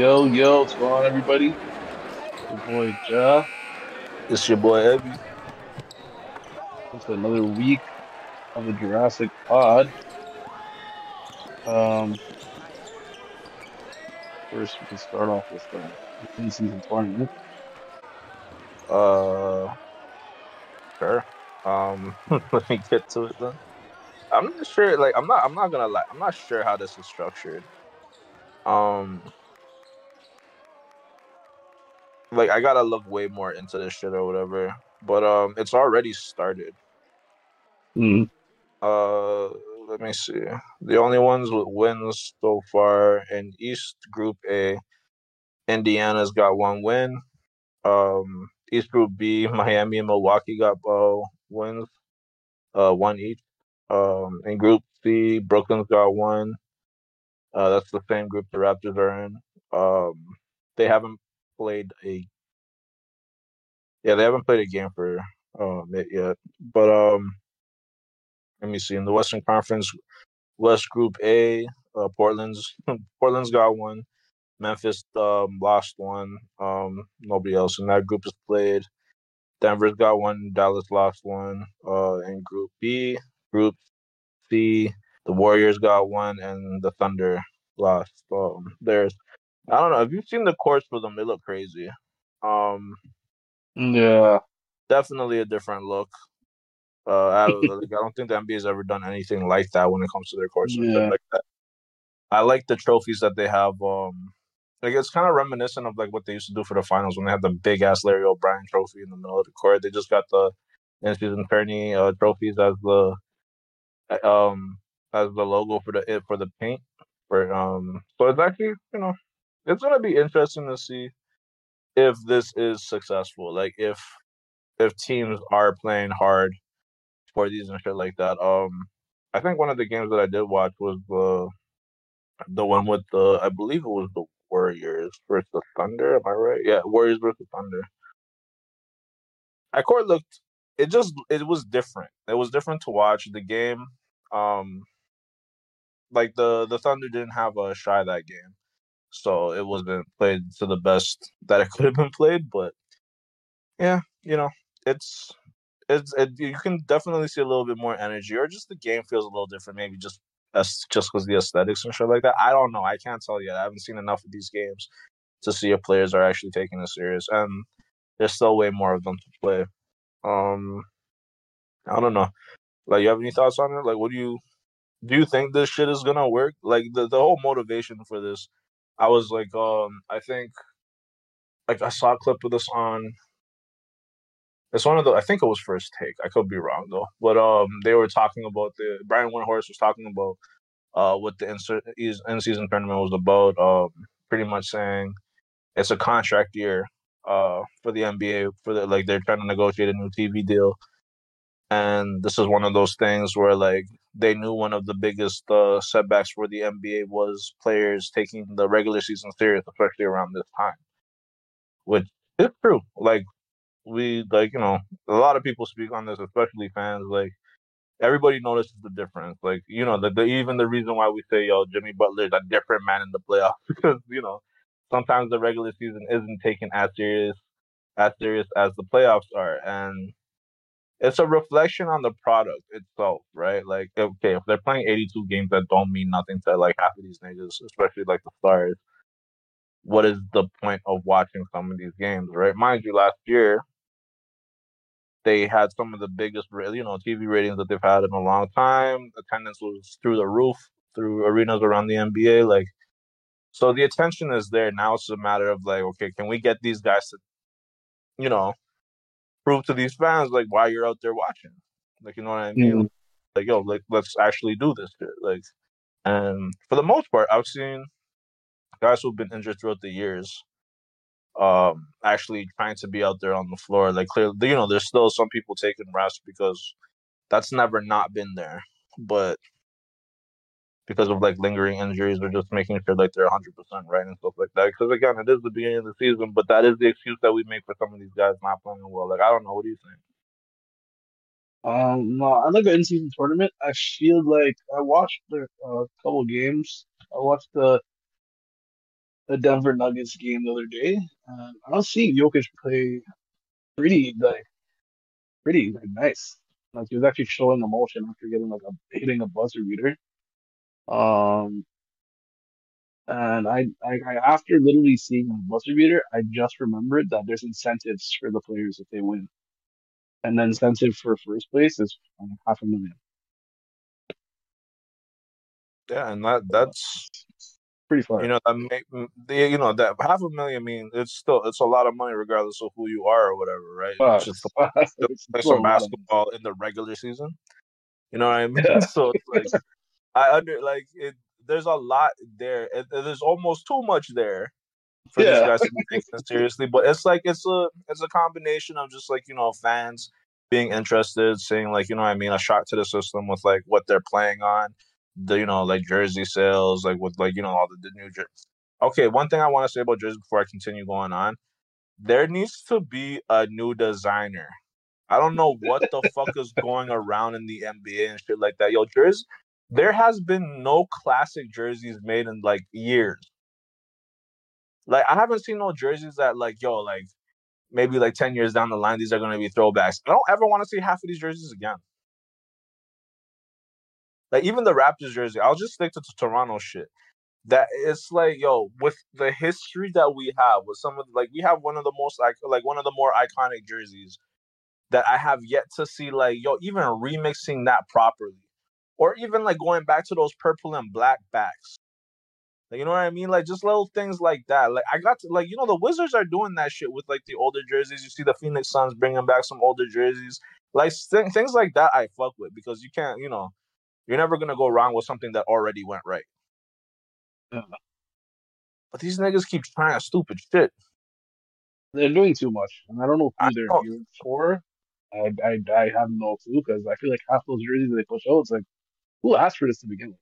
Yo, yo, what's going on, everybody? Your boy Jah. It's your boy Ebby. It's another week of the Jurassic Pod. Um, first, we can start off with the in-season tournament. Uh, sure. Um, let me get to it then. I'm not sure. Like, I'm not. I'm not gonna lie. I'm not sure how this is structured. Um, like I gotta look way more into this shit or whatever. But um, it's already started. Mm. Uh, let me see. The only ones with wins so far in East Group A, Indiana's got one win. Um, East Group B, Miami and Milwaukee got uh, wins, uh, one each. Um, in Group C, Brooklyn's got one. Uh, that's the same group the Raptors are in. Um, they haven't played a yeah, they haven't played a game for um it yet. But um, let me see. In the Western Conference, West Group A, uh, Portland's Portland's got one. Memphis um, lost one. Um, nobody else in that group has played. Denver's got one. Dallas lost one. Uh, in Group B, Group C, the Warriors got one, and the Thunder lost. Um, there's, I don't know. Have you seen the courts for them? They look crazy. Um, Yeah. definitely a different look. Uh, I, don't think the NBA has ever done anything like that when it comes to their courts Yeah. like that. I like the trophies that they have. Um, like it's kind of reminiscent of like what they used to do for the finals when they had the big ass Larry O'Brien trophy in the middle of the court. They just got the in-season tourney uh, trophies as the um as the logo for the for the paint. For um, so it's actually you know it's gonna be interesting to see if this is successful. Like if if teams are playing hard for these and shit like that. Um, I think one of the games that I did watch was the the one with the I believe it was the Warriors versus the Thunder. Am I right? Yeah, Warriors versus Thunder. That court looked. It just it was different. It was different to watch the game. Um, like the the Thunder didn't have a Shai that game, so it wasn't played to the best that it could have been played. But yeah, you know, it's it's it, you can definitely see a little bit more energy, or just the game feels a little different. Maybe just that's just because the aesthetics and shit like that. I don't know. I can't tell yet. I haven't seen enough of these games to see if players are actually taking it serious, and there's still way more of them to play. Um, I don't know. Like, you have any thoughts on it? Like, what do you do? You think this shit is gonna work? Like, the the whole motivation for this, I was like, um, I think, like, I saw a clip of this on it's one of the. I think it was first take. I could be wrong though. But um, they were talking about the Brian Windhorst was talking about uh what the in season tournament was about. Um, pretty much saying it's a contract year uh for the NBA for the like they're trying to negotiate a new TV deal, and this is one of those things where like they knew one of the biggest uh, setbacks for the NBA was players taking the regular season serious, especially around this time, which is true. Like we like you know a lot of people speak on this, especially fans. Like everybody notices the difference. Like you know the, the even the reason why we say yo Jimmy Butler is a different man in the playoffs because you know sometimes the regular season isn't taken as serious as serious as the playoffs are, and it's a reflection on the product itself, right? Like okay, if they're playing 82 games that don't mean nothing to like half of these niggas, especially like the stars. What is the point of watching some of these games, right? Mind you, last year they had some of the biggest, you know, TV ratings that they've had in a long time. Attendance was through the roof through arenas around the NBA. Like, so the attention is there. Now it's a matter of like, okay, can we get these guys to, you know, prove to these fans like why you're out there watching? Like, you know what I mean? Mhm. Like, yo, like let's actually do this shit. Like, and for the most part, I've seen guys who've been injured throughout the years um actually trying to be out there on the floor like clearly you know there's still some people taking rest because that's never not been there but because of like lingering injuries or just making sure like they're 100% right and stuff like that because again it is the beginning of the season but that is the excuse that we make for some of these guys not playing well like i don't know what do you think Um, no, I like the in-season tournament. I feel like I watched a uh, couple games. I watched the the Denver Nuggets game the other day, and I was seeing Jokic play pretty like pretty like nice. Like he was actually showing emotion after getting like a hitting a buzzer beater. Um, and I, I, I after literally seeing the buzzer beater, I just remembered that there's incentives for the players if they win, and the incentive for first place is um, half a million. Yeah, and that that's pretty far. You know that make you know that half a million. I mean, it's still it's a lot of money regardless of who you are or whatever, right? Wow. Just to play some basketball in the regular season. You know what I mean? Yeah. So it's like I under like it. There's a lot there. It, there's almost too much there for yeah. these guys to be taken seriously. But it's like it's a it's a combination of just like you know fans being interested, saying like you know what I mean a shot to the system with like what they're playing on the you know like jersey sales, like with like you know all the, the new jerseys. Okay, one thing I want to say about jerseys before I continue going on, there needs to be a new designer. I don't know what the fuck is going around in the NBA and shit like that. Yo, jersey, there has been no classic jerseys made in like years. Like I haven't seen no jerseys that like yo like maybe like ten years down the line these are gonna be throwbacks. I don't ever want to see half of these jerseys again. Like even the Raptors jersey, I'll just stick to the Toronto shit. That it's like, yo, with the history that we have, with some of like we have one of the most like like one of the more iconic jerseys that I have yet to see like yo even remixing that properly, or even like going back to those purple and black backs. Like, you know what I mean? Like just little things like that. Like I got to like you know the Wizards are doing that shit with like the older jerseys. You see the Phoenix Suns bringing back some older jerseys. Like th- things like that I fuck with because you can't you know you're never gonna go wrong with something that already went right. Yeah. But these niggas keep trying stupid shit. They're doing too much, and I don't know who they're here for. I, I I have no clue because I feel like half those jerseys they push out, it's like who asked for this to begin with?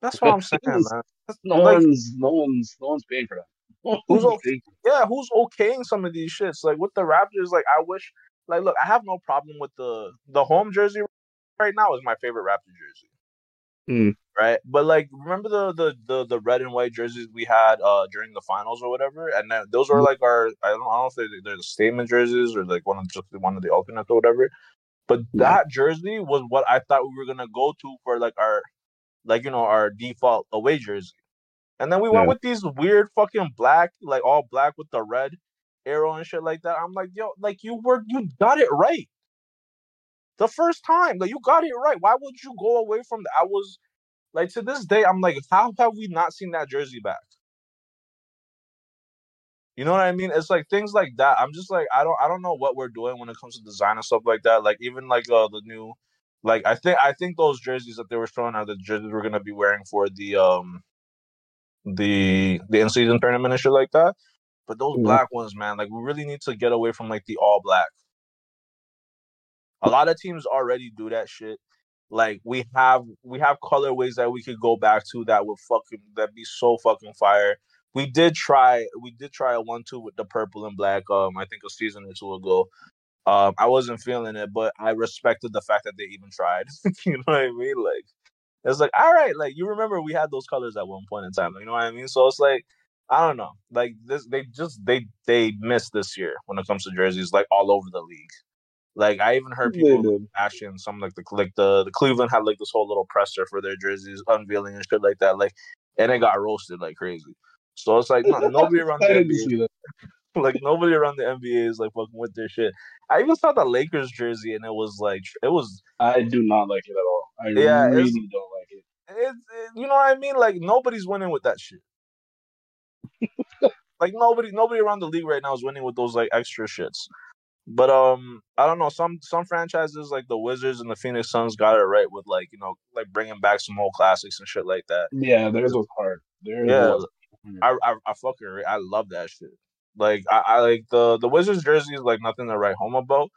That's what I'm saying, man. no like, one's no one's no one's paying for that. who's okay, yeah, who's okaying some of these shits? Like with the Raptors, like I wish like look, I have no problem with the the home jersey right now is my favorite Raptor jersey. Mm. Right, but like, remember the, the the the red and white jerseys we had uh during the finals or whatever, and then those were mm. like our I don't, I don't know if they're, they're the statement jerseys or like one of just one of the alternates or whatever. But that jersey was what I thought we were gonna go to for like our like you know our default away jersey, and then we went yeah. with these weird fucking black like all black with the red arrow and shit like that. I'm like, yo, like you were you got it right the first time. Like you got it right. Why would you go away from that? I was like to this day, I'm like, how have we not seen that jersey back? You know what I mean? It's like things like that. I'm just like, I don't I don't know what we're doing when it comes to design and stuff like that. Like even like uh the new like I think I think those jerseys that they were showing are the jerseys we're gonna be wearing for the um the the in season tournament and shit like that. But those mm-hmm. black ones, man, like we really need to get away from like the all black. A lot of teams already do that shit. Like we have we have colorways that we could go back to that would fucking that be so fucking fire. We did try we did try a one two with the purple and black um I think a season or two ago. Um I wasn't feeling it, but I respected the fact that they even tried. you know what I mean? Like it's like all right, like you remember we had those colors at one point in time. You know what I mean? So it's like I don't know. Like this they just they they missed this year when it comes to jerseys like all over the league. Like I even heard people actually in some like the like the the Cleveland had like this whole little presser for their jerseys unveiling and shit like that. Like and it got roasted like crazy. So it's like no, nobody around the NBA, like nobody around the NBA is like fucking with their shit. I even saw the Lakers jersey and it was like it was. I do not like it at all. I yeah, really don't like it. It's it, you know what I mean. Like nobody's winning with that shit. like nobody, nobody around the league right now is winning with those like extra shits. But um, I don't know. Some some franchises like the Wizards and the Phoenix Suns got it right with like you know like bringing back some old classics and shit like that. Yeah, theirs was hard. Theirs yeah, was I, I I fucking I love that shit. Like I, I like the the Wizards jersey is like nothing to write home about,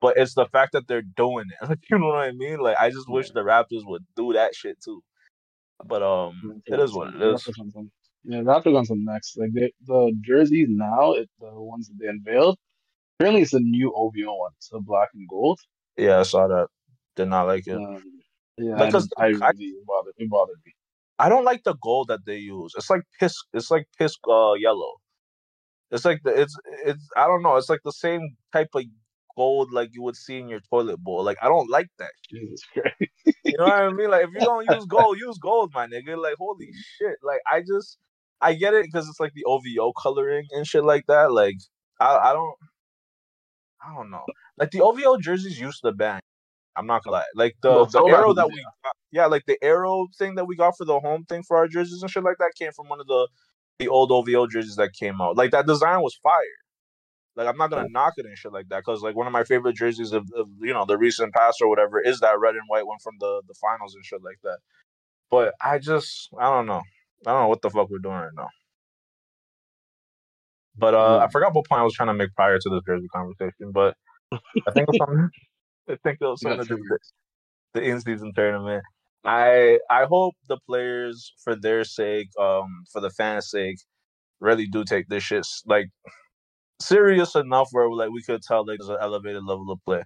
but it's the fact that they're doing it. Like, you know what I mean? Like I just wish the Raptors would do that shit too. But um, it is what it is. Yeah, Raptors on some next. Like they, the jerseys now, it, the ones that they unveiled, Apparently, it's a new OVO one, so black and gold. Yeah, I saw that. Did not like it. Um, yeah, because I, I really bothered. It bothered me. I don't like the gold that they use. It's like piss. It's like piss uh, yellow. It's like the it's it's I don't know. It's like the same type of gold like you would see in your toilet bowl. Like I don't like that. Jesus Christ. You know what I mean? Like if you don't use gold, use gold, my nigga. Like holy shit. Like I just I get it because it's like the OVO coloring and shit like that. Like I I don't I don't know. Like the OVO jerseys used to bang. I'm not gonna lie. Like the, No, the arrow that we got, yeah, like the arrow thing that we got for the home thing for our jerseys and shit like that came from one of the the old OVO jerseys that came out. Like that design was fire. Like I'm not gonna knock it and shit like that because like one of my favorite jerseys of, of you know the recent past or whatever is that red and white one from the the finals and shit like that. But I just I don't know. I don't know what the fuck we're doing right now. But uh, I forgot what point I was trying to make prior to this jersey conversation. But I think it was something. I think it was something to do with triggers. the in-season tournament. I I hope the players, for their sake, um, for the fans' sake, really do take this shit like serious enough where like we could tell like there's an elevated level of play.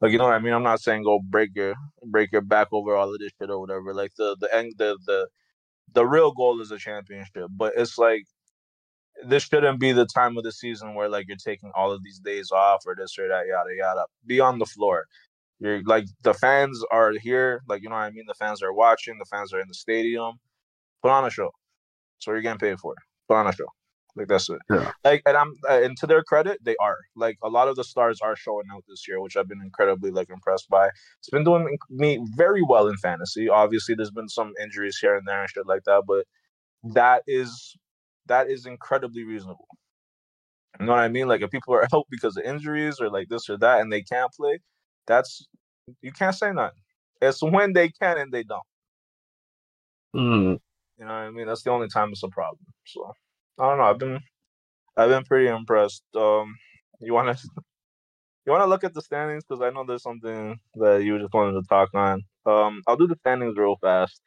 Like you know what I mean? I'm not saying go break your break your back over all of this shit or whatever. Like the the end the the the real goal is a championship, but it's like this shouldn't be the time of the season where like you're taking all of these days off or this or that yada yada. Be on the floor. You're like the fans are here, like you know what I mean. The fans are watching. The fans are in the stadium. Put on a show. That's So you're getting paid for. Put on a show. Like that's it. Yeah. Like and I'm uh, and to their credit, they are. Like a lot of the stars are showing out this year, which I've been incredibly like impressed by. It's been doing me very well in fantasy. Obviously, there's been some injuries here and there and shit like that, but that is that is incredibly reasonable. You know what I mean? Like if people are out because of injuries or like this or that and they can't play, that's you can't say nothing. It's when they can and they don't. Mm. You know what I mean? That's the only time it's a problem. So I don't know. I've been I've been pretty impressed. Um, you wanna you wanna look at the standings because I know there's something that you just wanted to talk on. Um, I'll do the standings real fast.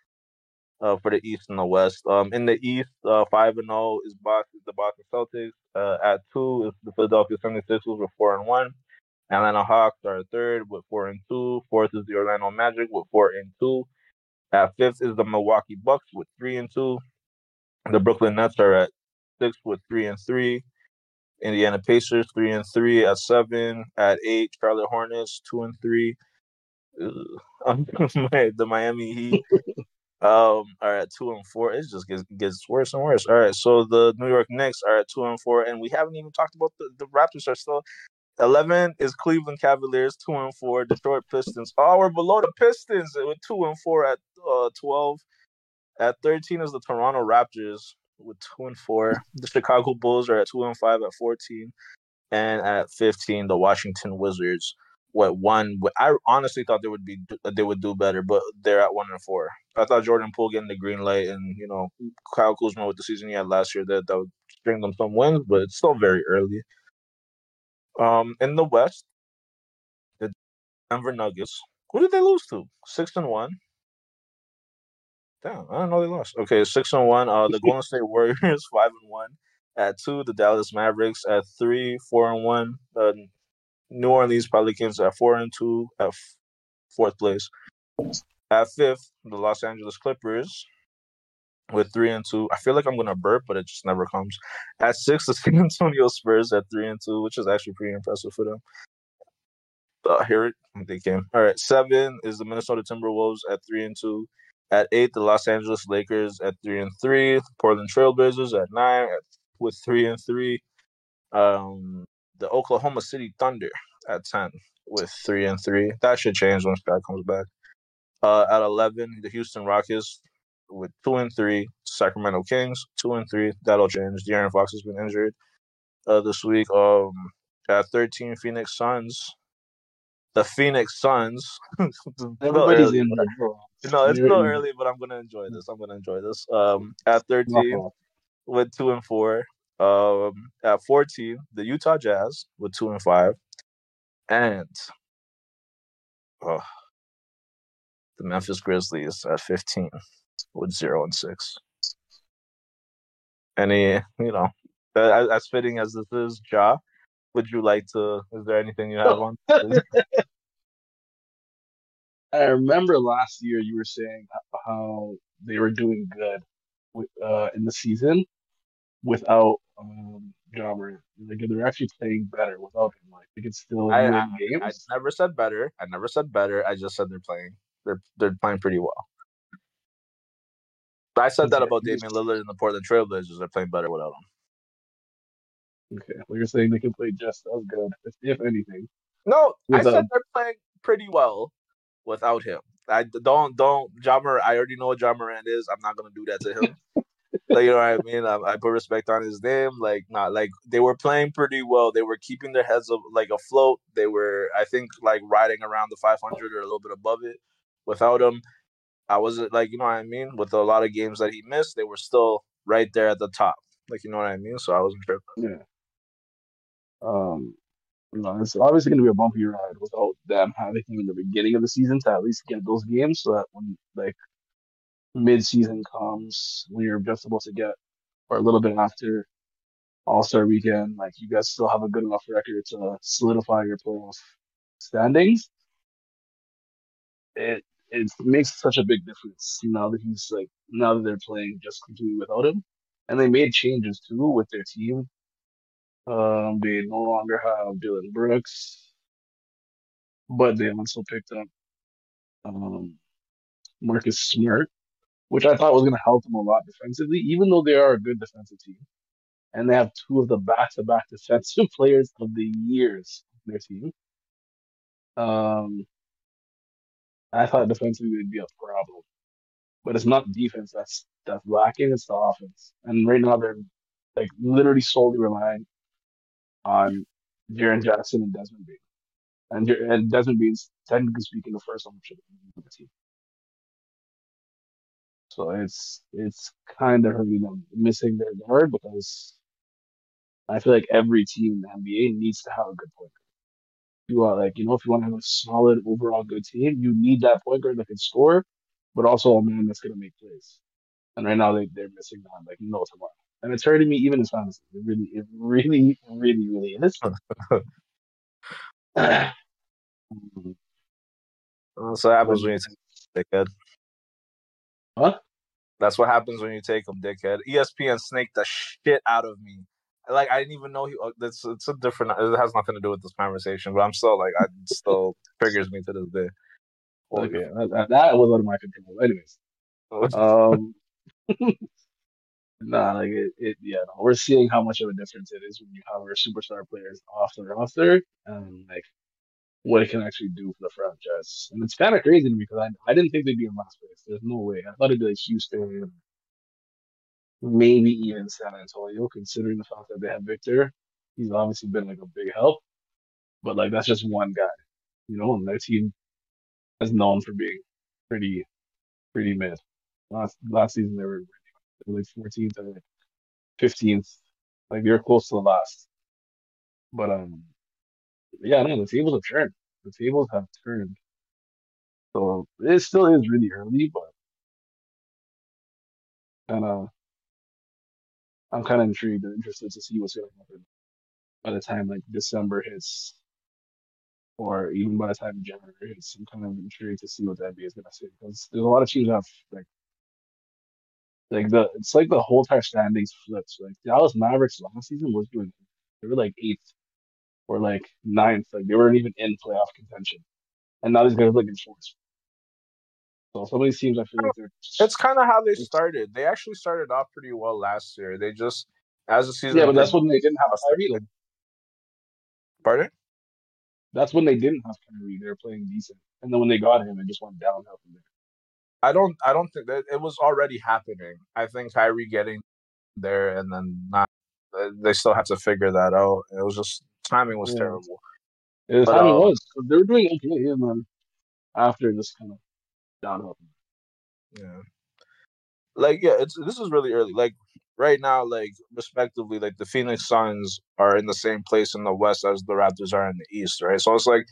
Uh, for the East and the West. Um, in the East, uh, five and zero is Boston, the Boston Celtics. Uh, at two is the Philadelphia 76ers with four and one. Atlanta Hawks are third with four and two. Fourth is the Orlando Magic with four and two. At fifth is the Milwaukee Bucks with three and two. The Brooklyn Nets are at six with three and three. Indiana Pacers three and three at seven. At eight, Charlotte Hornets two and three. The Miami Heat um are at two and four. It just gets gets worse and worse. All right, so the New York Knicks are at two and four, and we haven't even talked about the, the Raptors are still eleven is Cleveland Cavaliers two and four. Detroit Pistons. Oh, we're below the Pistons with two and four at uh, twelve. At thirteen is the Toronto Raptors with two and four. The Chicago Bulls are at two and five at fourteen, and at fifteen the Washington Wizards. What one? I honestly thought they would be they would do better, but they're at one and four. I thought Jordan Poole getting the green light and you know Kyle Kuzma with the season he had last year that that would bring them some wins, but it's still very early. Um, in the West, the Denver Nuggets. Who did they lose to? Six and one. Damn, I didn't know they lost. Okay, six and one. Uh, the Golden State Warriors five and one. At two, the Dallas Mavericks. At three, four and one. New Orleans Pelicans at four and two at f- fourth place. At fifth, the Los Angeles Clippers with three and two. I feel like I'm gonna burp, but it just never comes. At six, the San Antonio Spurs at three and two, which is actually pretty impressive for them. Uh, here it they came. All right, seven is the Minnesota Timberwolves at three and two. At eight, the Los Angeles Lakers at three and three. Portland Trailblazers at nine at, with three and three. Um, the Oklahoma City Thunder at ten with three and three. That should change when Scott comes back. Uh, at eleven, the Houston Rockets with two and three. Sacramento Kings two and three. That'll change. De'Aaron Fox has been injured uh, this week. Um, at thirteen, Phoenix Suns. The Phoenix Suns. Everybody's in there. No, it's still early, but I'm gonna enjoy this. I'm gonna enjoy this. Um, at 13, with two and four. Um, at 14, the Utah Jazz with two and five, and oh, the Memphis Grizzlies at 15 with zero and six. Any, you know, as, as fitting as this is, Jah, would you like to? Is there anything you have on? I remember last year you were saying how they were doing good with, uh, in the season without um, Morant. Like they're actually playing better without him. Like they could still I, win I, games. I never said better. I never said better. I just said they're playing. They're they're playing pretty well. I said that about Damian Lillard and the Portland Trailblazers. They're playing better without him. Okay, well, you're saying they can play just as good, if, if anything. No, I said they're playing pretty well without him. I don't don't Ja Morant, I already know what Ja Morant is. I'm not gonna do that to him. Like you know what I mean? I, I put respect on his name. Like not like they were playing pretty well. They were keeping their heads up like afloat. They were I think like riding around the 500 or a little bit above it. Without him, I wasn't like you know what I mean. With a lot of games that he missed, they were still right there at the top. Like you know what I mean. So I wasn't tripping. Yeah. Um, you know, it's obviously going to be a bumpy ride without them having him in the beginning of the season to at least get those games, so that when like mid-season comes, when you're just supposed to get, or a little bit after All Star Weekend, like you guys still have a good enough record to solidify your playoff standings. It it makes such a big difference now that he's like now that they're playing just completely without him, and they made changes too with their team. Um, they no longer have Dillon Brooks, but they also picked up um, Marcus Smart, which I thought was going to help them a lot defensively, even though they are a good defensive team. And they have two of the back-to-back defensive players of the years on their team. Um, I thought defensively would be a problem, but it's not defense that's that's lacking; it's the offense. And right now they're like literally solely relying on Jaren Jackson and Desmond Bane. And, and Desmond Bane's technically speaking the first ownership of the team. So it's it's kind of hurting them missing their guard because I feel like every team in the NBA needs to have a good point guard. You are like, you know, if you want to have a solid overall good team, you need that point guard that can score, but also a man that's going to make plays. And right now they, they're missing that like no tomorrow. And it's hurting me even as fantasy. It really, it really, really, really is. So that happens when you take. Huh? That's what happens when you take them, dickhead. ESPN snaked the shit out of me. Like I didn't even know he. uh, It's it's a different. It has nothing to do with this conversation, but I'm still like, I still triggers me to this day. Okay, that, that, was out of my control. Anyways, um, nah, like it, it, yeah, no, we're seeing how much of a difference it is when you have our superstar players off the roster and like what it can actually do for the franchise. And it's kind of crazy to me because I, I didn't think they'd be in last place. There's no way. I thought it'd be like Houston, maybe even San Antonio, considering the fact that they have Victor. He's obviously been like a big help, but like that's just one guy, you know, and their team is known for being pretty, pretty mid. Last last season they were, they were like 14th or 15th, like they were close to the last. But um, yeah, no, the tables have turned. The tables have turned. So it still is really early, but of, I'm kind of intrigued and interested to see what's going to happen by the time like December hits, or even by the time January hits. I'm kind of intrigued to see what the NBA is going to say because there's a lot of teams that have like, like the it's like the whole entire standings flips. Like Dallas Mavericks last season was doing, they were like eighth or like ninth, like they weren't even in playoff contention, and now these guys are like in fourth. So some of these teams, I feel like they're It's kind of how they started. They actually started off pretty well last year. They just as the season. yeah, but that's when they didn't have a Kyrie. Like, Pardon? that's when they didn't have Kyrie. They were playing decent, and then when they got him, it just went downhill from there. I don't. I don't think that it was already happening. I think Kyrie getting there and then not. They still have to figure that out. It was just timing was Yeah. terrible. It was But, how it uh, was. 'cause They were doing okay, and then after just kind of downhill. from Yeah. Like yeah, it's this is really early. Like right now, like respectively, like the Phoenix Suns are in the same place in the West as the Raptors are in the East, right? So it's like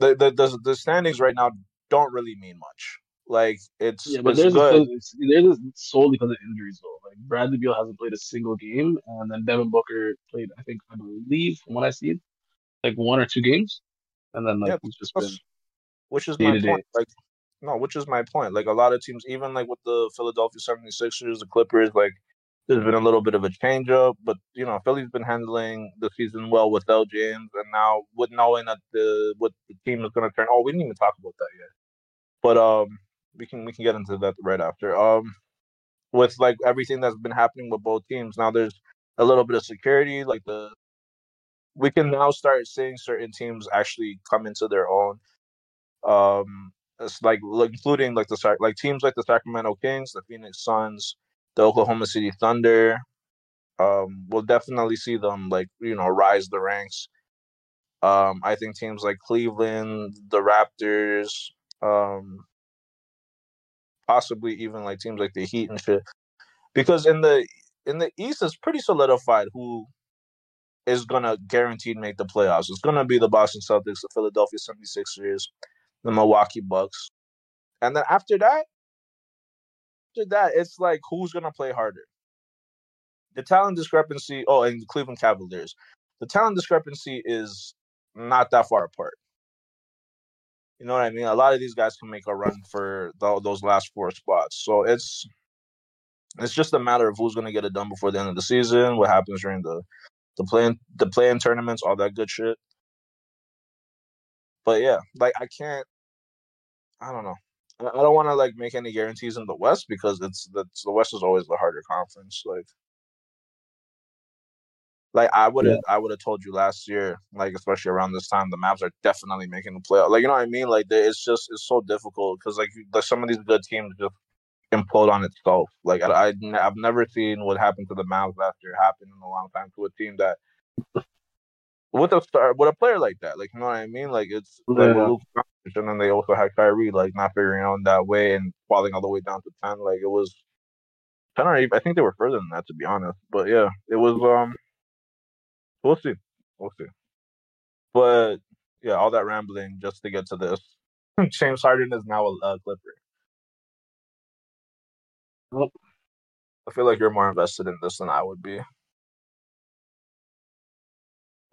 the the the, the standings right now don't really mean much. Like it's. Yeah, but it's there's good. a, it's, there's solely because of injuries though. Like Bradley Beal hasn't played a single game, and then Devin Booker played, I think, I believe, from what I see, like one or two games, and then like Yeah, he's just been which is my point. Like no, which is my point. Like a lot of teams, even like with the Philadelphia 76ers, the Clippers, like there's been a little bit of a change up, but you know, Philly's been handling the season well without James, and now with knowing that the what the team is going to turn. Oh, we didn't even talk about that yet, but um, we can we can get into that right after. Um, with like everything that's been happening with both teams, now there's a little bit of security. Like the we can now start seeing certain teams actually come into their own. Um, it's like, including like the like teams like the Sacramento Kings, the Phoenix Suns, the Oklahoma City Thunder. Um, we'll definitely see them like you know rise the ranks. Um, I think teams like Cleveland, the Raptors, um, possibly even like teams like the Heat and shit, because in the in the East it's pretty solidified who is gonna guaranteed make the playoffs. It's gonna be the Boston Celtics, the Philadelphia 76ers, the Milwaukee Bucks. And then after that, after that, it's like who's gonna play harder? The talent discrepancy. Oh, and the Cleveland Cavaliers. The talent discrepancy is not that far apart. You know what I mean? A lot of these guys can make a run for the, those last four spots. So it's it's just a matter of who's going to get it done before the end of the season. What happens during the the playing the playing tournaments, all that good shit. But yeah, like I can't. I don't know. I don't want to like make any guarantees in the West because it's that's the West is always the harder conference. Like, like I would have yeah. I would have told you last year, like especially around this time, the Mavs are definitely making the playoff. Like you know what I mean? Like it's just it's so difficult because like, like some of these good teams just implode on itself. Like I, I have never seen what happened to the Mavs last year happen in a long time to a team that with a star with a player like that. Like you know what I mean? Like it's yeah. like and then they also had Kyrie like not figuring out that way and falling all the way down to ten. Like it was ten or I think they were further than that to be honest. But yeah, it was um we'll see. We'll see. But yeah, all that rambling just to get to this. James Harden is now a, a Clipper. Well, I feel like you're more invested in this than I would be.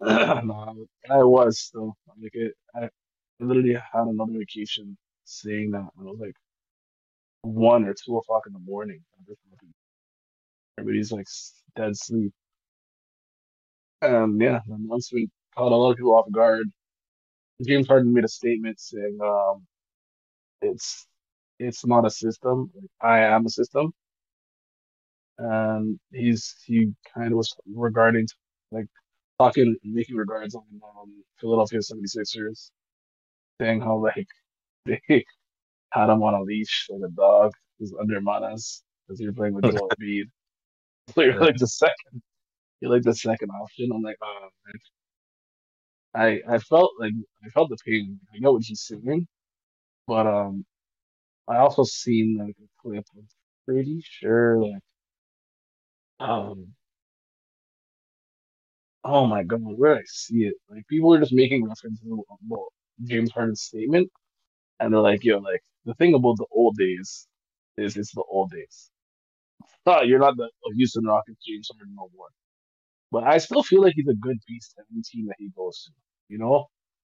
no, I was still like it. I literally had a notification saying that and it was like one or two o'clock in the morning. Everybody's like dead sleep. And yeah, the announcement caught a lot of people off guard. James Harden made a statement saying, um, "It's it's not a system. I am a system." And he's he kind of was regarding like talking, making regards on um, Philadelphia 76ers, saying how like they had him on a leash like a dog who's under Manas because he was playing with Joel Embiid. You're like the second, like the second option. I'm like, oh man. I I felt like I felt the pain. I know what he's saying, but um, I also seen like a clip. I'm pretty sure like um Oh my god, where did I see it? Like people are just making references about James Harden's statement, and they're like, "Yo, like the thing about the old days is it's the old days. Oh, you're not the Houston Rockets James Harden no more." But I still feel like he's a good beast to any team that he goes to, you know.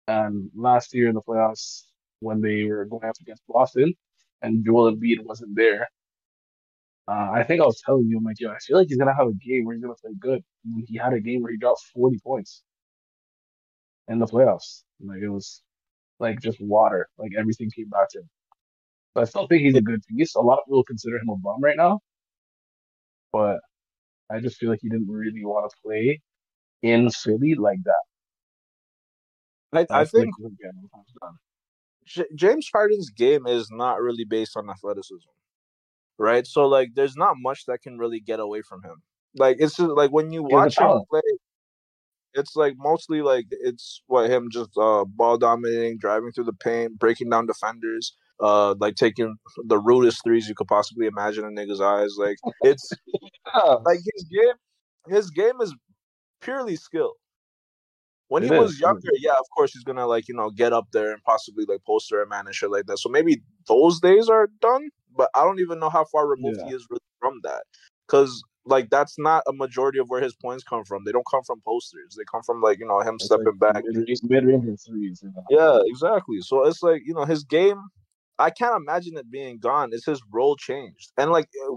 And last year in the playoffs, when they were going up against Boston, and Joel Embiid wasn't there, uh, I think I was telling you, I'm like, yo, I feel like he's gonna have a game where he's gonna play good. And he had a game where he dropped 40 points in the playoffs. Like it was like just water. Like everything came back to him. But I still think he's a good piece. A lot of people consider him a bum right now, but I just feel like he didn't really want to play in Philly like that. I, I think James Harden's game is not really based on athleticism right? So like, there's not much that can really get away from him. Like it's just, like when you watch him play, it's like mostly like it's what him just uh ball dominating, driving through the paint, breaking down defenders, uh like taking the rudest threes you could possibly imagine in niggas' eyes. Like it's. Like his game his game is purely skill. When it he is. was younger, yeah, of course he's gonna like, you know, get up there and possibly like poster a man and shit like that. So maybe those days are done but I don't even know how far removed yeah. he is really from that. Because like that's not a majority of where his points come from. They don't come from posters. They come from like you know him it's stepping like back. Mid range threes. Yeah, exactly. So it's like you know his game. I can't imagine it being gone. Is his role changed? And like eh,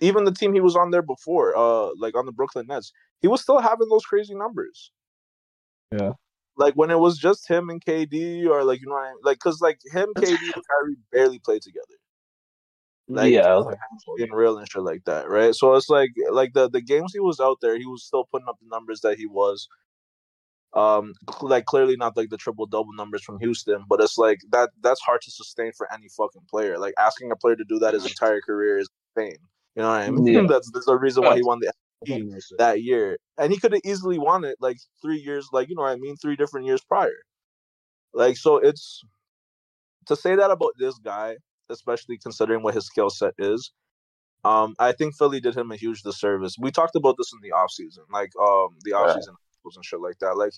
even the team he was on there before, uh, like on the Brooklyn Nets, he was still having those crazy numbers. Yeah. Like when it was just him and KD, or like you know, what I mean? like because like him, KD, and Kyrie barely played together. Like, yeah, like, being real and shit like that, right? So it's like like the the games he was out there, he was still putting up the numbers that he was. Um, like clearly not like the triple double numbers from Houston, but it's like that that's hard to sustain for any fucking player. Like asking a player to do that his entire career is insane. You know what I mean? Yeah. that's there's a reason why he won the MVP that year, and he could have easily won it like three years, like you know what I mean, three different years prior. Like so, it's to say that about this guy especially considering what his skill set is. Um, I think Philly did him a huge disservice. We talked about this in the offseason, like um the offseason yeah. and shit like that. Like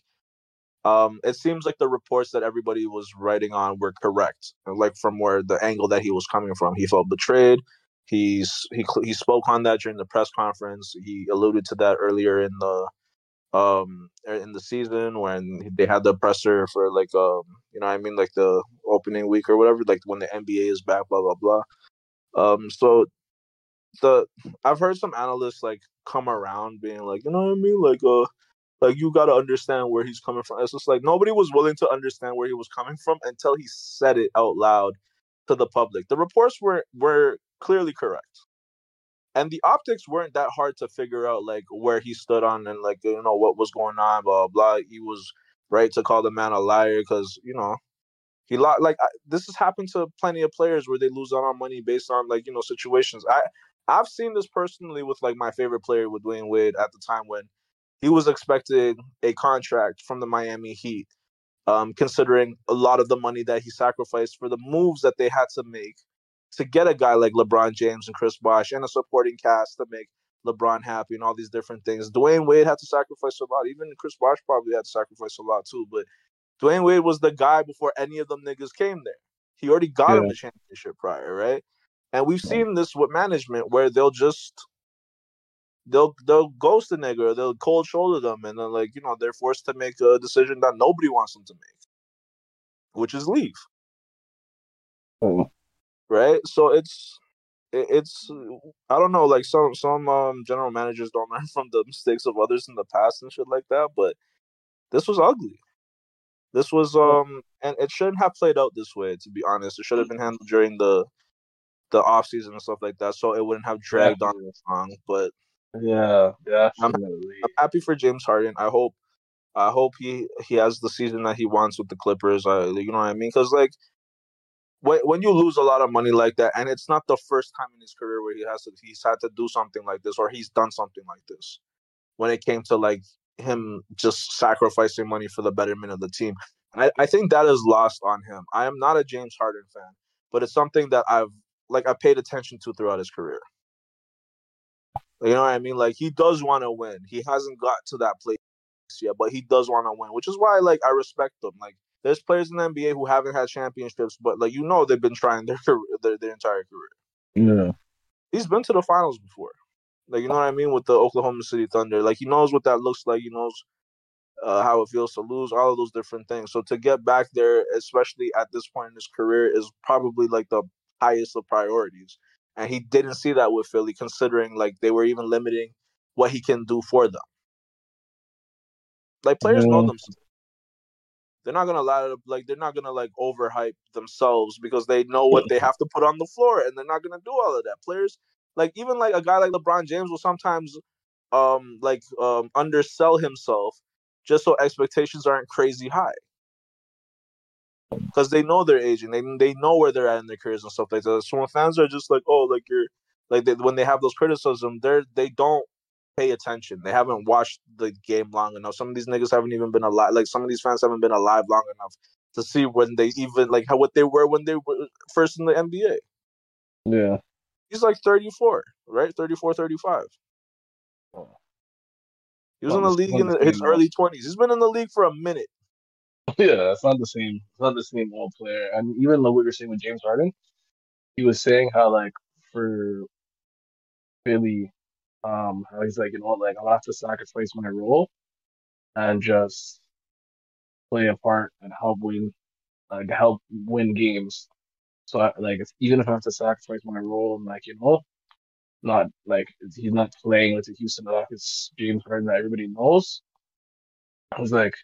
um it seems like the reports that everybody was writing on were correct. Like from where the angle that he was coming from. He felt betrayed. He's he he spoke on that during the press conference. He alluded to that earlier in the um in the season when they had the presser for like um you know I mean? Like the opening week or whatever like when the NBA is back blah blah blah. Um so the I've heard some analysts like come around being like you know what I mean? Like uh like you got to understand where he's coming from. It's just like nobody was willing to understand where he was coming from until he said it out loud to the public. The reports were were clearly correct. And the optics weren't that hard to figure out like where he stood on and like you know what was going on blah blah he was right to call the man a liar because you know he like this has happened to plenty of players where they lose out on money based on like you know situations. I i've seen this personally with like my favorite player with dwyane wade at the time when he was expecting a contract from the miami heat um, considering a lot of the money that he sacrificed for the moves that they had to make to get a guy like LeBron James and Chris Bosh and a supporting cast to make LeBron happy and all these different things. Dwyane Wade had to sacrifice a lot. Even Chris Bosh probably had to sacrifice a lot too. But Dwyane Wade was the guy before any of them niggas came there. He already got yeah. him the championship prior, right? And we've seen this with management where they'll just they'll they'll ghost the nigga they'll cold shoulder them and then like you know they're forced to make a decision that nobody wants them to make, which is leave. Oh right? So it's it's I don't know, like some some um, general managers don't learn from the mistakes of others in the past and shit like that. But this was ugly. This was um, and it shouldn't have played out this way. To be honest, it should have been handled during the the off season and stuff like that, so it wouldn't have dragged on this long. But yeah, yeah, I'm, I'm happy for James Harden. I hope I hope he he has the season that he wants with the Clippers. I, you know what I mean? Because like when, when you lose a lot of money like that, and it's not the first time in his career where he has to, he's had to do something like this or he's done something like this. When it came to like him just sacrificing money for the betterment of the team, I, I think that is lost on him. I am not a James Harden fan, but it's something that I've like I paid attention to throughout his career. You know what I mean? Like he does want to win. He hasn't got to that place yet, but he does want to win, which is why like I respect him. Like there's players in the NBA who haven't had championships, but like you know they've been trying their their, their entire career. Yeah. He's been to the finals before. Like you know what I mean with the Oklahoma City Thunder. Like he knows what that looks like. He knows uh, how it feels to lose. All of those different things. So to get back there, especially at this point in his career, is probably like the highest of priorities. And he didn't see that with Philly, considering like they were even limiting what he can do for them. Like players yeah. know themselves they're not gonna allow like they're not gonna like overhype themselves because they know what they have to put on the floor and they're not gonna do all of that. Players like even like a guy like LeBron James will sometimes um like um undersell himself just so expectations aren't crazy high. Because they know they're aging, they they know where they're at in their careers and stuff like that. So when fans are just like, oh, like you're like they, when they have those criticism, they're they don't pay attention. They haven't watched the game long enough. Some of these niggas haven't even been alive. Like some of these fans haven't been alive long enough to see when they even like how what they were when they were uh, first in the NBA. Yeah. He's like 34, right? 34, 35. He was in the league in the, his early 20s. He's been in the league for a minute. Yeah, it's not the same. It's not the same old player. And even what we were saying with James Harden, he was saying how like for Philly, um, he's like, you know what, like I'll have to sacrifice my role and just play a part and help win, like help win games. So I, like, even if I have to sacrifice my role and like you know, not like he's not playing with the Houston Rockets, James Harden that everybody knows. I was like,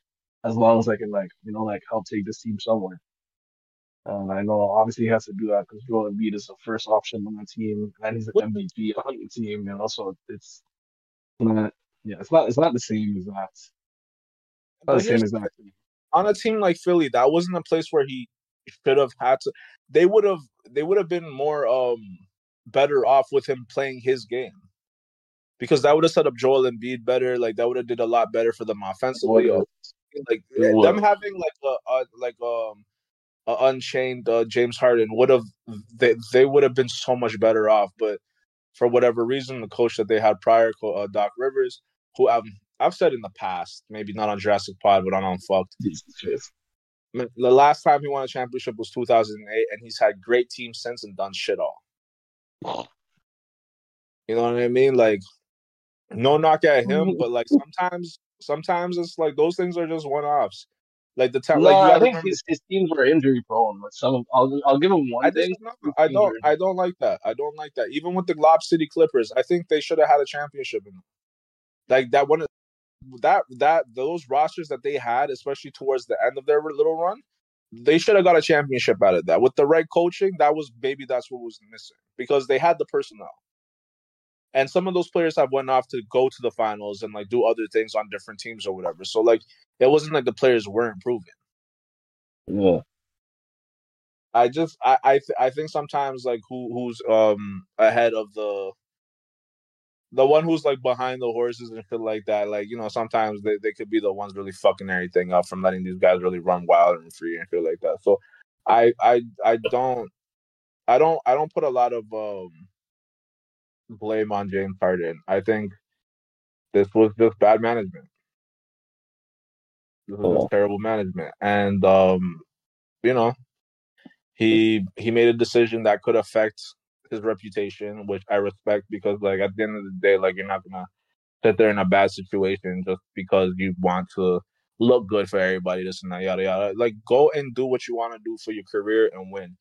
as long as I can like you know like help take this team somewhere. And I know obviously he has to do that because Joel Embiid is the first option on the team, and he's the MVP on the team, and also it's not, yeah, it's not, it's not the same as that. Not the same as that. On a team like Philly, that wasn't a place where he should have had to. They would have, they would have been more um better off with him playing his game because that would have set up Joel Embiid better. Like that would have did a lot better for them offensively. Like them having like a, a like um uh, unchained uh, James Harden would have they they would have been so much better off. But for whatever reason, the coach that they had prior, uh, Doc Rivers, who I've I've said in the past, maybe not on Jurassic Pod, but on Unfucked. The last time he won a championship was 2008, and he's had great teams since and done shit all. You know what I mean? Like, no knock at him, but like sometimes, sometimes it's like those things are just one offs. Like the time, no, like I think his, his, teams were injury prone. But some, I'll I'll give him one I thing. I don't, I don't like that. I don't like that. Even with the Lob City Clippers, I think they should have had a championship in them. Like that one, that that those rosters that they had, especially towards the end of their little run, they should have got a championship out of that. With the right coaching, that was maybe that's what was missing because they had the personnel. And some of those players have went off to go to the finals and like do other things on different teams or whatever. So like it wasn't like the players weren't improving. Yeah. I just I I, th- I think sometimes like who who's um ahead of the the one who's like behind the horses and shit like that, like you know, sometimes they, they could be the ones really fucking everything up from letting these guys really run wild and free and shit like that. So I I I don't I don't I don't put a lot of um blame on James Harden. I think this was just bad management. This was terrible management, and um, you know, he he made a decision that could affect his reputation, which I respect because, like, at the end of the day, like, you're not gonna sit there in a bad situation just because you want to look good for everybody, this and that, yada yada. Like, go and do what you want to do for your career and win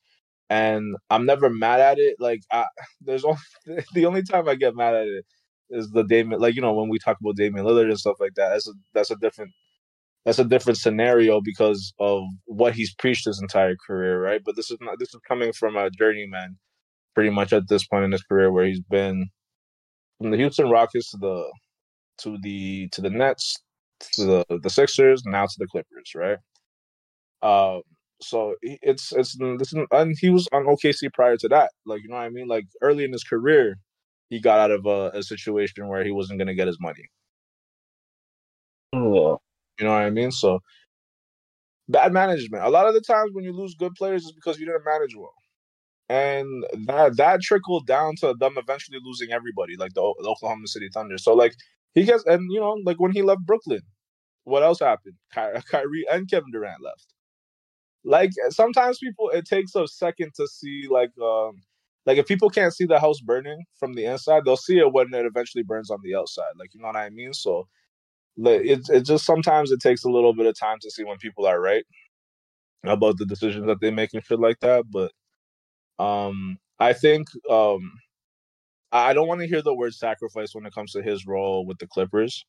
and I'm never mad at it. Like I, there's only the only time I get mad at it is the Damian. Like you know when we talk about Damian Lillard and stuff like that. That's a that's a different that's a different scenario because of what he's preached his entire career, right? But this is not this is coming from a journeyman, pretty much at this point in his career where he's been from the Houston Rockets to the to the to the Nets to the the Sixers now to the Clippers, right? Um, so it's it's mm, this mm, and he was on OKC prior to that. Like you know what I mean? Like early in his career, he got out of a, a situation where he wasn't going to get his money. Oh. You know what I mean? So bad management. A lot of the times when you lose good players is because you didn't manage well. And that that trickled down to them eventually losing everybody, like the, the Oklahoma City Thunder. So like he gets, and you know, like when he left Brooklyn, what else happened? Ky- Kyrie and Kevin Durant left like sometimes people it takes a second to see like um like if people can't see the house burning from the inside they'll see it when it eventually burns on the outside like you know what i mean? So it, it just sometimes it takes a little bit of time to see when people are right about the decisions that they make and shit like that but um i think um i don't want to hear the word sacrifice when it comes to his role with the clippers.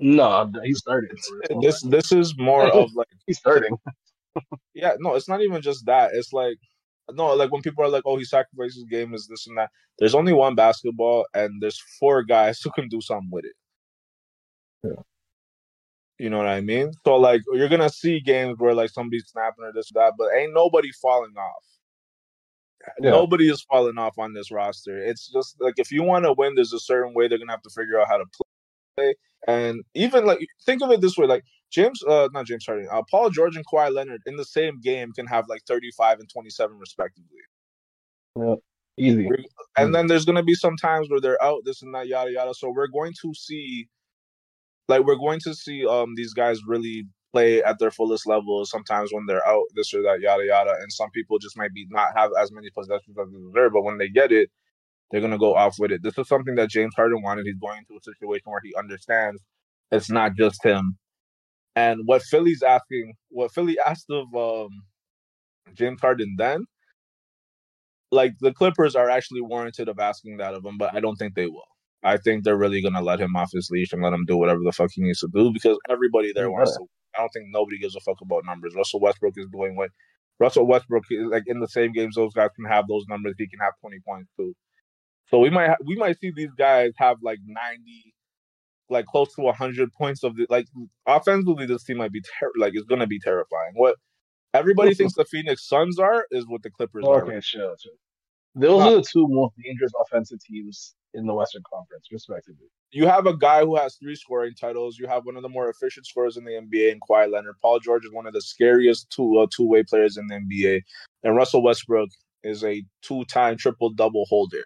No he started. this this is more of like he's starting yeah, no, it's not even just that. It's like no, like when people are like, "Oh, he sacrifices game is this and that." There's only one basketball, and there's four guys who can do something with it. Yeah. You know what I mean? So like, you're gonna see games where like somebody's snapping or this or that, but ain't nobody falling off. Yeah. Nobody is falling off on this roster. It's just like if you want to win, there's a certain way they're gonna have to figure out how to play. And even like think of it this way, like James, uh, not James Harden, uh, Paul George and Kawhi Leonard in the same game can have like 35 and 27 respectively. Yeah, easy. And then there's gonna be some times where they're out, this and that, yada yada. So we're going to see, like, we're going to see um these guys really play at their fullest level. Sometimes when they're out, this or that, yada yada. And some people just might be not have as many possessions as they deserve, but when they get it, they're gonna go off with it. This is something that James Harden wanted. He's going into a situation where he understands it's not just him and what Philly's asking, what Philly asked of um, James Harden then, like the Clippers are actually warranted of asking that of him, but I don't think they will. I think they're really gonna let him off his leash and let him do whatever the fuck he needs to do because everybody there wants to. I don't think nobody gives a fuck about numbers. Russell Westbrook is doing what Russell Westbrook is like in the same games those guys can have those numbers. He can have twenty points too. So we might we might see these guys have like ninety, like close to hundred points of the like offensively. This team might be ter- like it's gonna be terrifying. What everybody thinks the Phoenix Suns are is what the Clippers okay, are. Okay, sure, sure. Those are the two most dangerous offensive teams in the Western Conference, respectively. You have a guy who has three scoring titles. You have one of the more efficient scorers in the NBA in Kawhi Leonard. Paul George is one of the scariest two uh, two way players in the NBA, and Russell Westbrook is a two time triple double holder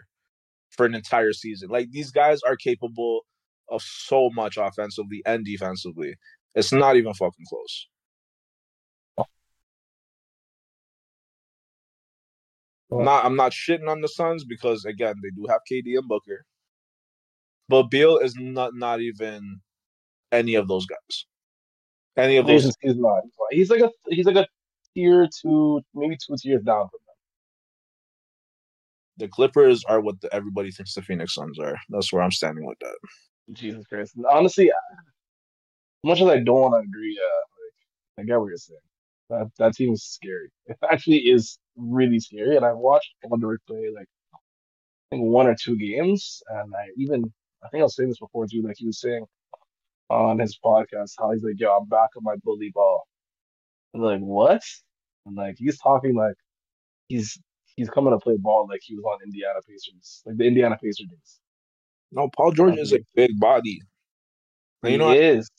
for an entire season. Like these guys are capable of so much offensively and defensively. It's not even fucking close. I'm not I'm not shitting on the Suns because again they do have KD and Booker, but Beal is not not even any of those guys. Any of those. He's, he's not. He's like a he's like a tier two, maybe two tiers down from them. The Clippers are what the, everybody thinks the Phoenix Suns are. That's where I'm standing with that. Jesus Christ! Honestly, as much as I don't want to agree, uh, like I get what you're saying. That that team is scary. It actually is really scary. And I've watched George play like I think one or two games, and I even I think I was saying this before too. Like he was saying on his podcast how he's like, "Yo, I'm back on my bully ball." And like, what? And like he's talking like he's he's coming to play ball like he was on Indiana Pacers, like the Indiana Pacers. No, Paul George is a big body. He you know, is,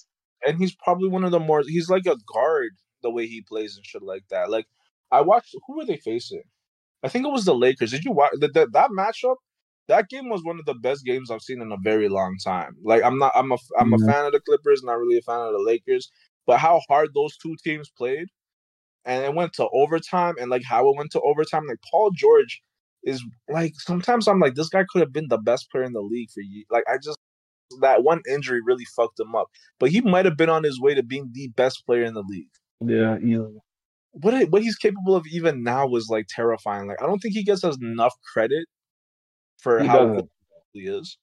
and he's probably one of the more. He's like a guard the way he plays and shit like that. Like I watched. Who were they facing? I think it was the Lakers. Did you watch that? That, that matchup? That game was one of the best games I've seen in a very long time. Like I'm not. I'm a. I'm a fan of the Clippers. Not really a fan of the Lakers. But how hard those two teams played, and it went to overtime, and like how it went to overtime. Like Paul George is like sometimes I'm like this guy could have been the best player in the league for you. Like I just that one injury really fucked him up. But he might have been on his way to being the best player in the league. Yeah, easily what what he's capable of even now was like terrifying. Like I don't think he gets enough credit for he how good he is.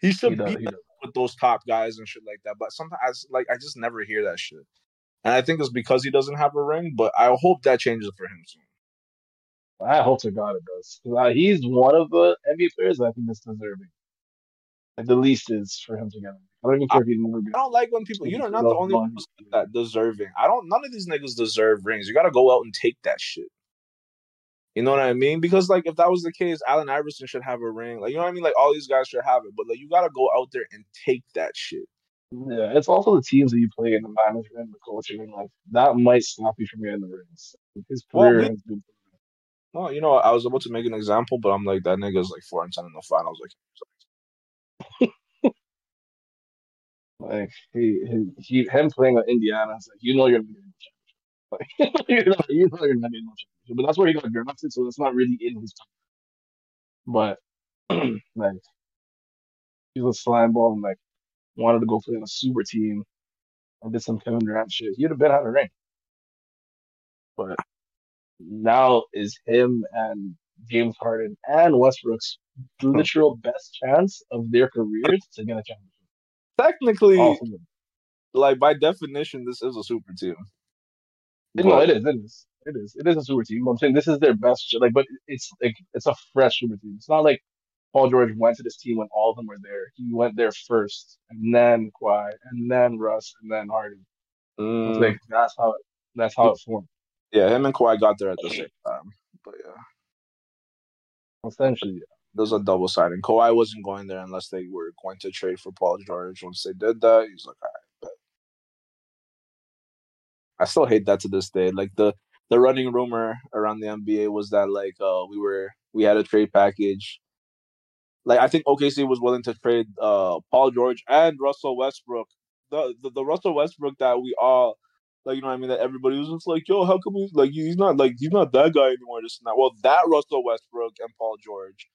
He should he be with those top guys and shit like that. But sometimes, like, I just never hear that shit. And I think it's because he doesn't have a ring. But I hope that changes for him soon. I hope to God it does. Uh, he's one of the NBA players I think is deserving. Like the least is for him to get. I don't even care I, if he never. I don't like when people. You're not the only one that deserving. I don't. None of these niggas deserve rings. You got to go out and take that shit. You know what I mean? Because like if that was the case, Allen Iverson should have a ring. Like you know what I mean? Like all these guys should have it. But like you got to go out there and take that shit. Yeah, it's also the teams that you play in the management, the coaching, and like that might stop you from getting the rings. His career well, has been. Well, you know, I was about to make an example, but I'm like that nigga's like four and ten in the finals. Like Like he, he, he him playing at Indiana, it's like you know you're not. Like you, know, you know you're not getting no championship. But that's where he got drafted, so that's not really in his. But like he was a slime ball and like wanted to go play on a super team and did some Kevin Durant shit. He'd have been out of ring. But now is him and James Harden and Westbrook's literal best chance of their careers to get a championship technically, awesome. like by definition, this is a super team. But, no, it is. It is. It is. It is a super team. I'm saying this is their best. Like, but it's like it's a fresh super team. It's not like Paul George went to this team when all of them were there. He went there first, and then Kawhi, and then Russ, and then Harden. Mm. Like that's how it, that's how it formed. Yeah, him and Kawhi got there at the same time. But yeah, essentially, yeah. there's a double sided. Kawhi wasn't going there unless they were going to trade for Paul George. Once they did that, he's like, all right, but I still hate that to this day. Like the the running rumor around the NBA was that like uh we were we had a trade package. Like I think OKC was willing to trade uh Paul George and Russell Westbrook. The the, the Russell Westbrook that we all like you know what I mean that everybody was just like, yo, how come we like he's not like he's not that guy anymore, this and that. Well, that Russell Westbrook and Paul George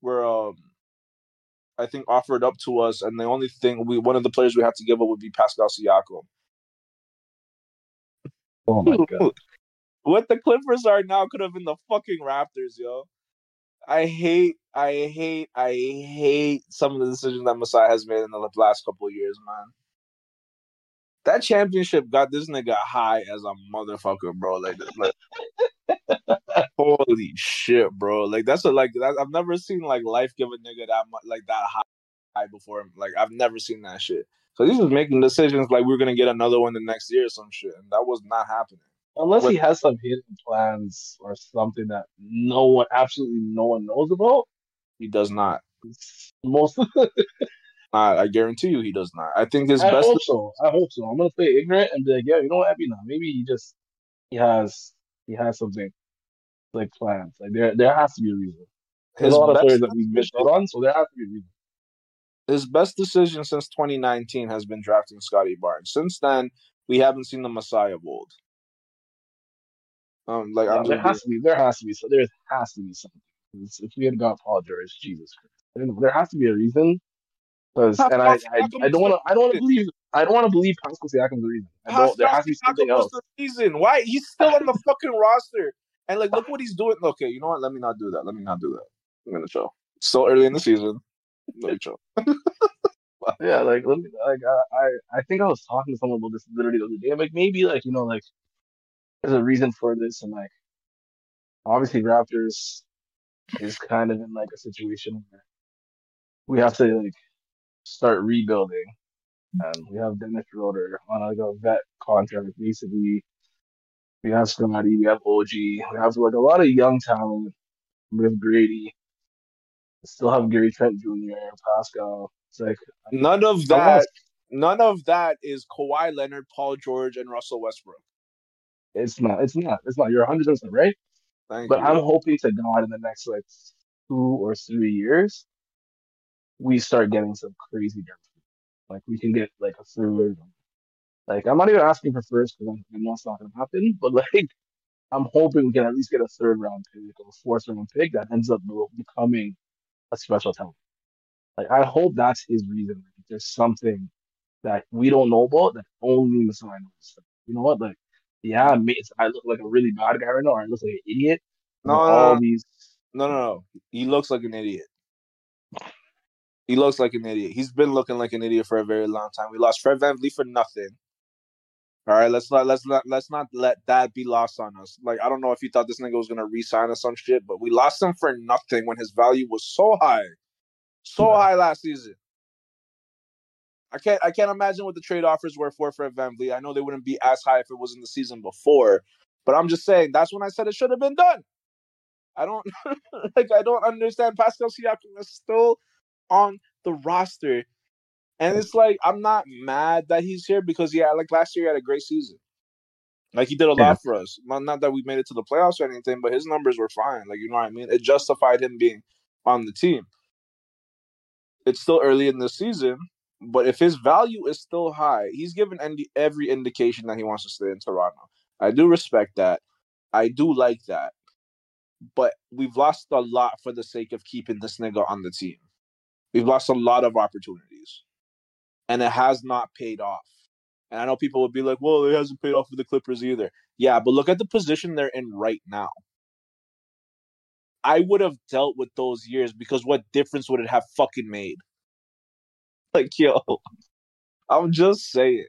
were um I think offered up to us, and the only thing we one of the players we have to give up would be Pascal Siakam. Oh my god! what the Clippers are now could have been the fucking Raptors, yo. I hate, I hate, I hate some of the decisions that Masai has made in the last couple of years, man. That championship got this nigga high as a motherfucker, bro. Like, like holy shit, bro. Like that's a like that, I've never seen like life give a nigga that much like that high before. Like I've never seen that shit. So he was making decisions like we are gonna get another one the next year or some shit, and that was not happening. Unless he has some hidden plans or something that no one, absolutely no one knows about. He does not. Most. I, I guarantee you, he does not. I think his I best. hope so. I hope so. I'm gonna play ignorant and be like, yeah, you know what? Happy now. Maybe he just he has he has something like plans. Like there there has to be a reason. There's his a lot of players that we missed out on, so there has to be a reason. His best decision since 2019 has been drafting Scottie Barnes. Since then, we haven't seen the Masai of old. Um, like no, there has to be, there has to be, so there has to be something. If we had got Paul George, Jesus Christ, I don't know. there has to be a reason. Because and I, I, I don't want to, I don't want to believe, I don't want to believe Pascal Siakam's the reason. I don't, there has to be something else. The reason why he's still on the fucking roster, and like, look what he's doing. Okay, you know what? Let me not do that. Let me not do that. I'm gonna show. So early in the season. Let me show. yeah, like let me, like I, I, I think I was talking to someone about this literally the other day. I'm like, maybe like you know, like there's a reason for this, and like obviously Raptors is kind of in like a situation where we have to like start rebuilding. And we have Dennis Schroeder on like a vet contract. Basically, we have Scottie, we have OG, we have like a lot of young talent. We have Grady. We still have Gary Trent Jr., Pascal. It's like none of that. None of that is Kawhi Leonard, Paul George, and Russell Westbrook. It's not. It's not. It's not. You're 100 percent right. Thank but you. I'm hoping to God in the next like two or three years, we start getting some crazy draft. Like we can get like a third. Like I'm not even asking for first because I know it's not going to happen. But like I'm hoping we can at least get a third round pick or a fourth round pick that ends up becoming a special talent. Like I hope that's his reason. Like, there's something that we don't know about that only Masai knows. You know what? Like, yeah, I look like a really bad guy right now, or I look like an idiot. No, no, all no. these. No, no, no. He looks like an idiot. He looks like an idiot. He's been looking like an idiot for a very long time. We lost Fred VanVleet for nothing. All right, let's not let's not let's not let that be lost on us. Like I don't know if you thought this nigga was gonna resign us some shit, but we lost him for nothing when his value was so high, so yeah. high last season. I can't I can't imagine what the trade offers were for Fred VanVleet. I know they wouldn't be as high if it was in the season before, but I'm just saying that's when I said it should have been done. I don't like I don't understand Pascal Siakam is still on the roster. And it's like I'm not mad that he's here because yeah, like last year he had a great season. Like he did a yeah. lot for us. Not, not that we made it to the playoffs or anything, but his numbers were fine. Like you know what I mean? It justified him being on the team. It's still early in the season, but if his value is still high, he's given every indication that he wants to stay in Toronto. I do respect that. I do like that. But we've lost a lot for the sake of keeping this nigga on the team. We've lost a lot of opportunities, and it has not paid off. And I know people would be like, "Well, it hasn't paid off for the Clippers either." Yeah, but look at the position they're in right now. I would have dealt with those years because what difference would it have fucking made? Like, yo, I'm just saying.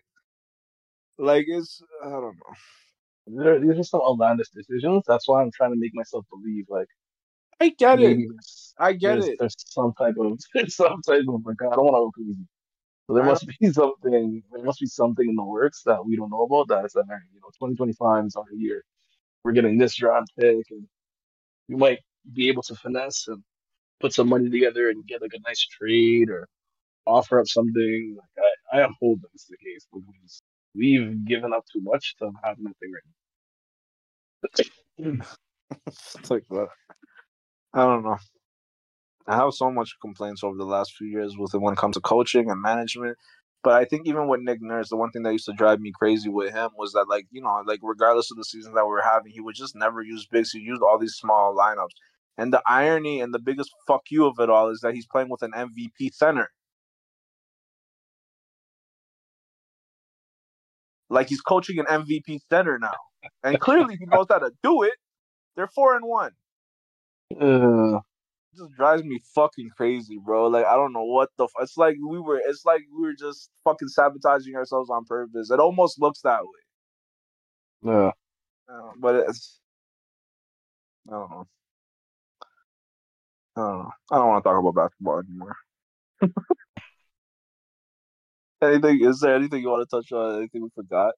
Like, it's I don't know. There, these are some outlandish decisions. That's why I'm trying to make myself believe, like, I get it. I get there's, it. There's some type of some type of like I don't want to go crazy. So there must be something. There must be something in the works that we don't know about. That is that you know, 2025 is our year. We're getting this draft pick, and we might be able to finesse and put some money together and get like a nice trade or offer up something. Like I, I hope that's the case because we've given up too much to have nothing right now. it's like what? I don't know. I have so much complaints over the last few years with it when it comes to coaching and management. But I think even with Nick Nurse, the one thing that used to drive me crazy with him was that, like, you know, like regardless of the seasons that we were having, he would just never use bigs. He used all these small lineups. And the irony and the biggest fuck you of it all is that he's playing with an MVP center. Like he's coaching an MVP center now. And clearly he knows how to do it. They're four and one. Uh, just drives me fucking crazy, bro. Like I don't know what the. F- it's like we were. It's like we were just fucking sabotaging ourselves on purpose. It almost looks that way. Yeah. Uh, but it's. I don't know. I don't know. I don't want to talk about basketball anymore. anything? Is there anything you want to touch on? Anything we forgot?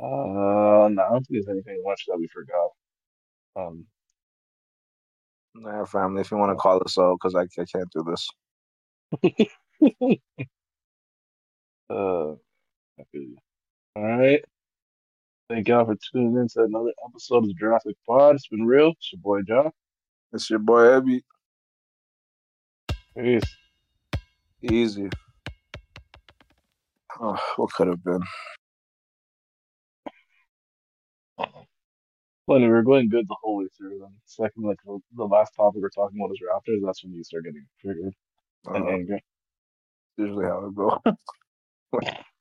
Uh, no, I don't think there's anything much that we forgot. Um, Nah, family. If you want to call us out, because I, I can't do this. uh, I feel you. all right. Thank y'all for tuning in to another episode of Jurassic Pod. It's been real. It's your boy Jah. It's your boy Ebby. Peace. Easy. Oh, what could have been? Funny, we're going good the whole way through. Then, second, like the, the last topic we're talking about is Raptors. That's when you start getting triggered and Uh, angry. usually how it go.